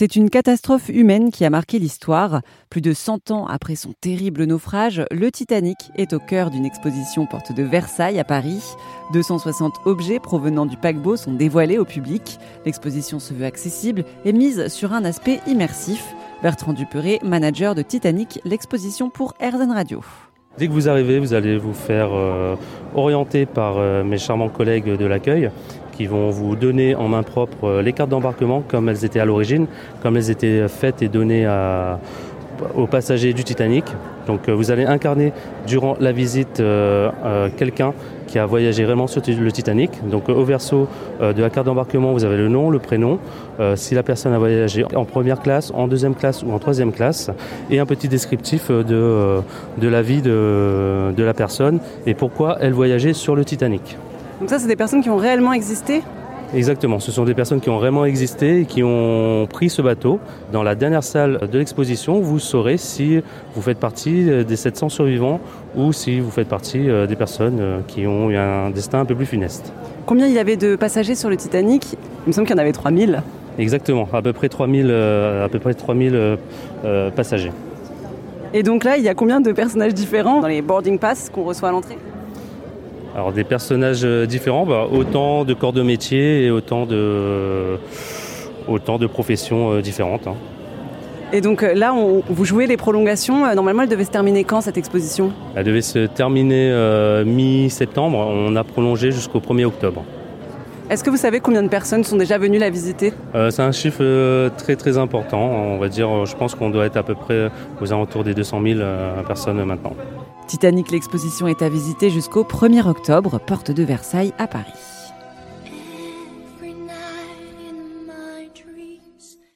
C'est une catastrophe humaine qui a marqué l'histoire. Plus de 100 ans après son terrible naufrage, le Titanic est au cœur d'une exposition porte de Versailles à Paris. 260 objets provenant du paquebot sont dévoilés au public. L'exposition se veut accessible et mise sur un aspect immersif. Bertrand Duperret, manager de Titanic, l'exposition pour Airzen Radio. Dès que vous arrivez, vous allez vous faire euh, orienter par euh, mes charmants collègues de l'accueil qui vont vous donner en main propre euh, les cartes d'embarquement comme elles étaient à l'origine, comme elles étaient faites et données aux passagers du Titanic. Donc euh, vous allez incarner durant la visite euh, quelqu'un qui a voyagé vraiment sur le Titanic. Donc au verso de la carte d'embarquement, vous avez le nom, le prénom, si la personne a voyagé en première classe, en deuxième classe ou en troisième classe, et un petit descriptif de, la vie de la personne et pourquoi elle voyageait sur le Titanic. Donc ça, c'est des personnes qui ont réellement existé Exactement, ce sont des personnes qui ont vraiment existé et qui ont pris ce bateau. Dans la dernière salle de l'exposition, vous saurez si vous faites partie des 700 survivants ou si vous faites partie euh, des personnes euh, qui ont eu un destin un peu plus funeste. Combien il y avait de passagers sur le Titanic? Il me semble qu'il y en avait 3000. Exactement, à peu près 3000, euh, à peu près 3000 passagers. Et donc là, il y a combien de personnages différents dans les boarding pass qu'on reçoit à l'entrée? Alors des personnages euh, différents, bah, autant de corps de métier et autant de, autant de professions euh, différentes. Hein. Et donc euh, là, vous jouez les prolongations. Normalement, elle devait se terminer quand cette exposition? Elle devait se terminer mi-septembre. On a prolongé jusqu'au 1er octobre. Est-ce que vous savez combien de personnes sont déjà venues la visiter? C'est un chiffre très très important. On va dire, je pense qu'on doit être à peu près aux alentours des 200 000 personnes maintenant. Titanic, l'exposition est à visiter jusqu'au 1er octobre, porte de Versailles à Paris.